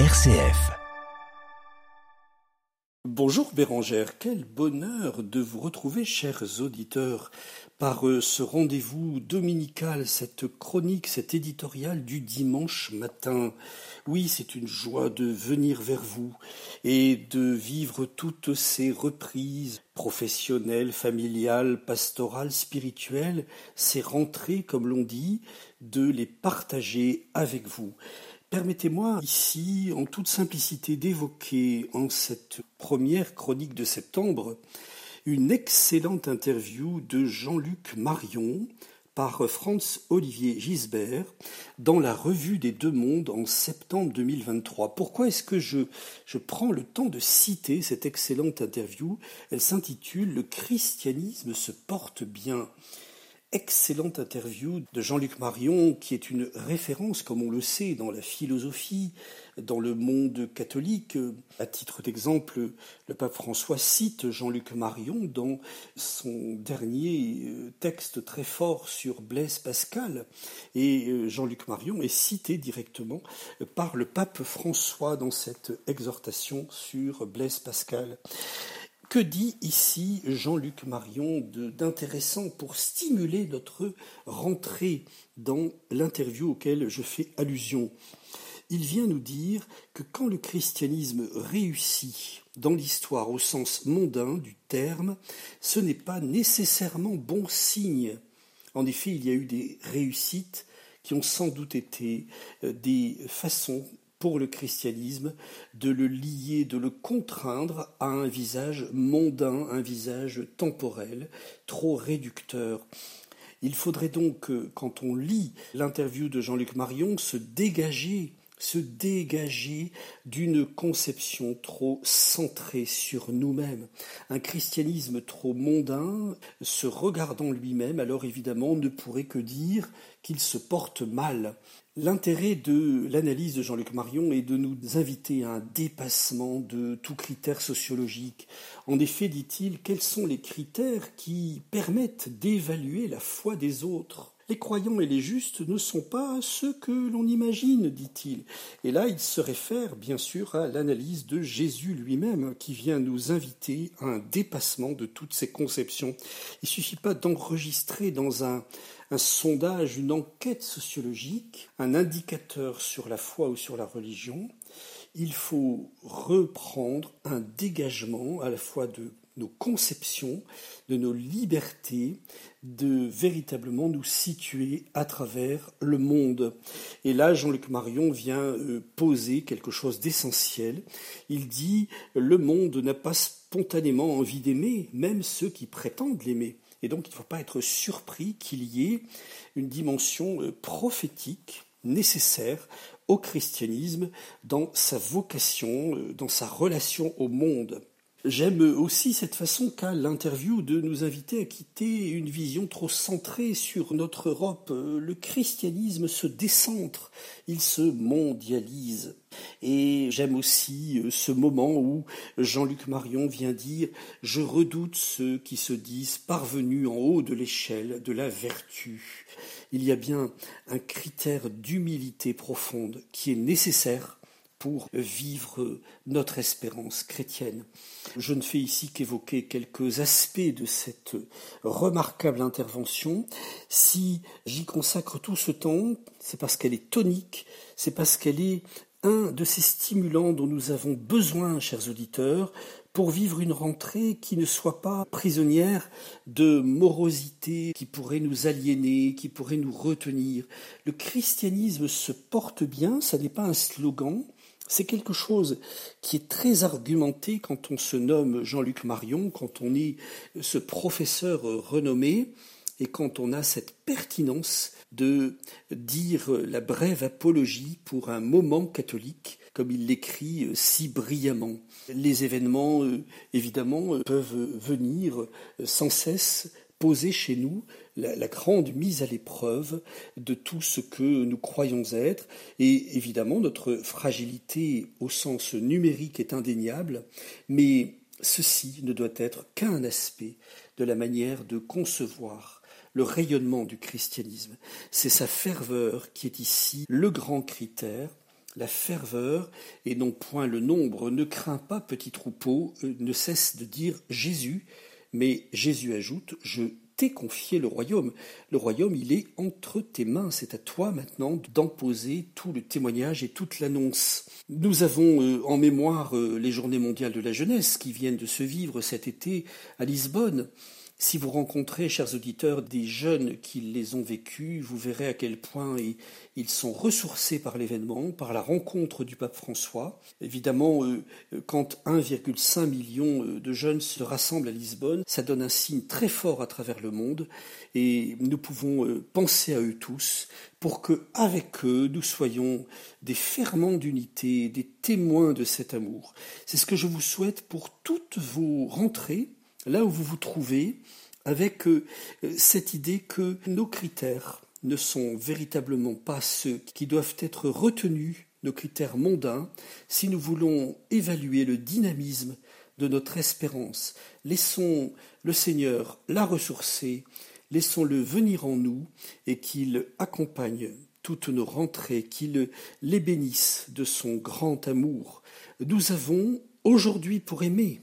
RCF. Bonjour Bérangère, quel bonheur de vous retrouver, chers auditeurs, par euh, ce rendez-vous dominical, cette chronique, cet éditorial du dimanche matin. Oui, c'est une joie de venir vers vous et de vivre toutes ces reprises professionnelles, familiales, pastorales, spirituelles, ces rentrées, comme l'on dit, de les partager avec vous. Permettez-moi ici, en toute simplicité, d'évoquer en cette première chronique de septembre une excellente interview de Jean-Luc Marion par Franz Olivier Gisbert dans la revue des deux mondes en septembre 2023. Pourquoi est-ce que je, je prends le temps de citer cette excellente interview? Elle s'intitule Le christianisme se porte bien excellente interview de Jean-Luc Marion, qui est une référence, comme on le sait, dans la philosophie, dans le monde catholique. À titre d'exemple, le pape François cite Jean-Luc Marion dans son dernier euh, texte très fort sur Blaise Pascal. Et euh, Jean-Luc Marion est cité directement par le pape François dans cette exhortation sur Blaise Pascal. Que dit ici Jean-Luc Marion d'intéressant pour stimuler notre rentrée dans l'interview auquel je fais allusion? Il vient nous dire que quand le christianisme réussit dans l'histoire au sens mondain du terme, ce n'est pas nécessairement bon signe. En effet, il y a eu des réussites qui ont sans doute été euh, des façons pour le christianisme de le lier, de le contraindre à un visage mondain, un visage temporel, trop réducteur. Il faudrait donc, quand on lit l'interview de Jean-Luc Marion, se dégager se dégager d'une conception trop centrée sur nous-mêmes. Un christianisme trop mondain, se regardant lui-même, alors évidemment ne pourrait que dire qu'il se porte mal. L'intérêt de l'analyse de Jean-Luc Marion est de nous inviter à un dépassement de tout critère sociologique. En effet, dit-il, quels sont les critères qui permettent d'évaluer la foi des autres? Les croyants et les justes ne sont pas ceux que l'on imagine, dit-il. Et là, il se réfère bien sûr à l'analyse de Jésus lui-même, qui vient nous inviter à un dépassement de toutes ces conceptions. Il ne suffit pas d'enregistrer dans un, un sondage, une enquête sociologique, un indicateur sur la foi ou sur la religion. Il faut reprendre un dégagement à la fois de nos conceptions, de nos libertés, de véritablement nous situer à travers le monde. Et là, Jean-Luc Marion vient euh, poser quelque chose d'essentiel. Il dit le monde n'a pas spontanément envie d'aimer, même ceux qui prétendent l'aimer. Et donc, il ne faut pas être surpris qu'il y ait une dimension euh, prophétique nécessaire au christianisme dans sa vocation, euh, dans sa relation au monde. J'aime aussi cette façon qu'a l'interview de nous inviter à quitter une vision trop centrée sur notre Europe. Le christianisme se décentre, il se mondialise. Et j'aime aussi ce moment où Jean-Luc Marion vient dire Je redoute ceux qui se disent parvenus en haut de l'échelle de la vertu. Il y a bien un critère d'humilité profonde qui est nécessaire pour vivre notre espérance chrétienne. Je ne fais ici qu'évoquer quelques aspects de cette remarquable intervention. Si j'y consacre tout ce temps, c'est parce qu'elle est tonique, c'est parce qu'elle est un de ces stimulants dont nous avons besoin, chers auditeurs, pour vivre une rentrée qui ne soit pas prisonnière de morosité qui pourrait nous aliéner, qui pourrait nous retenir. Le christianisme se porte bien, ça n'est pas un slogan, c'est quelque chose qui est très argumenté quand on se nomme Jean-Luc Marion, quand on est ce professeur renommé et quand on a cette pertinence de dire la brève apologie pour un moment catholique, comme il l'écrit si brillamment. Les événements, euh, évidemment, peuvent venir sans cesse poser chez nous la, grande mise à l'épreuve de tout ce que nous croyons être. Et évidemment, notre fragilité au sens numérique est indéniable, mais ceci ne doit être qu'un aspect de la manière de concevoir le rayonnement du christianisme. C'est sa ferveur qui est ici le grand critère, la ferveur et non point le nombre. Ne crains pas, petit troupeau, euh, ne cesse de dire Jésus, mais Jésus ajoute Je t'ai confié le royaume. Le royaume, il est entre tes mains. C'est à toi maintenant d'emposer tout le témoignage et toute l'annonce. Nous avons euh, en mémoire euh, les journées mondiales de la jeunesse qui viennent de se vivre cet été à Lisbonne. Si vous rencontrez, chers auditeurs, des jeunes qui les ont vécus, vous verrez à quel point ils sont ressourcés par l'événement, par la rencontre du pape François. Évidemment, euh, quand 1,5 million euh, de jeunes se rassemblent à Lisbonne, ça donne un signe très fort à travers le monde et nous pouvons euh, penser à eux tous pour que, avec eux, nous soyons des ferments d'unité, des témoins de cet amour. C'est ce que je vous souhaite pour toutes vos rentrées là où vous vous trouvez, avec euh, cette idée que nos critères ne sont véritablement pas ceux qui doivent être retenus, nos critères mondains, si nous voulons évaluer le dynamisme de notre espérance. Laissons le Seigneur la ressourcer, laissons-le venir en nous et qu'il accompagne toutes nos rentrées, qu'il les bénisse de son grand amour. Nous avons aujourd'hui pour aimer,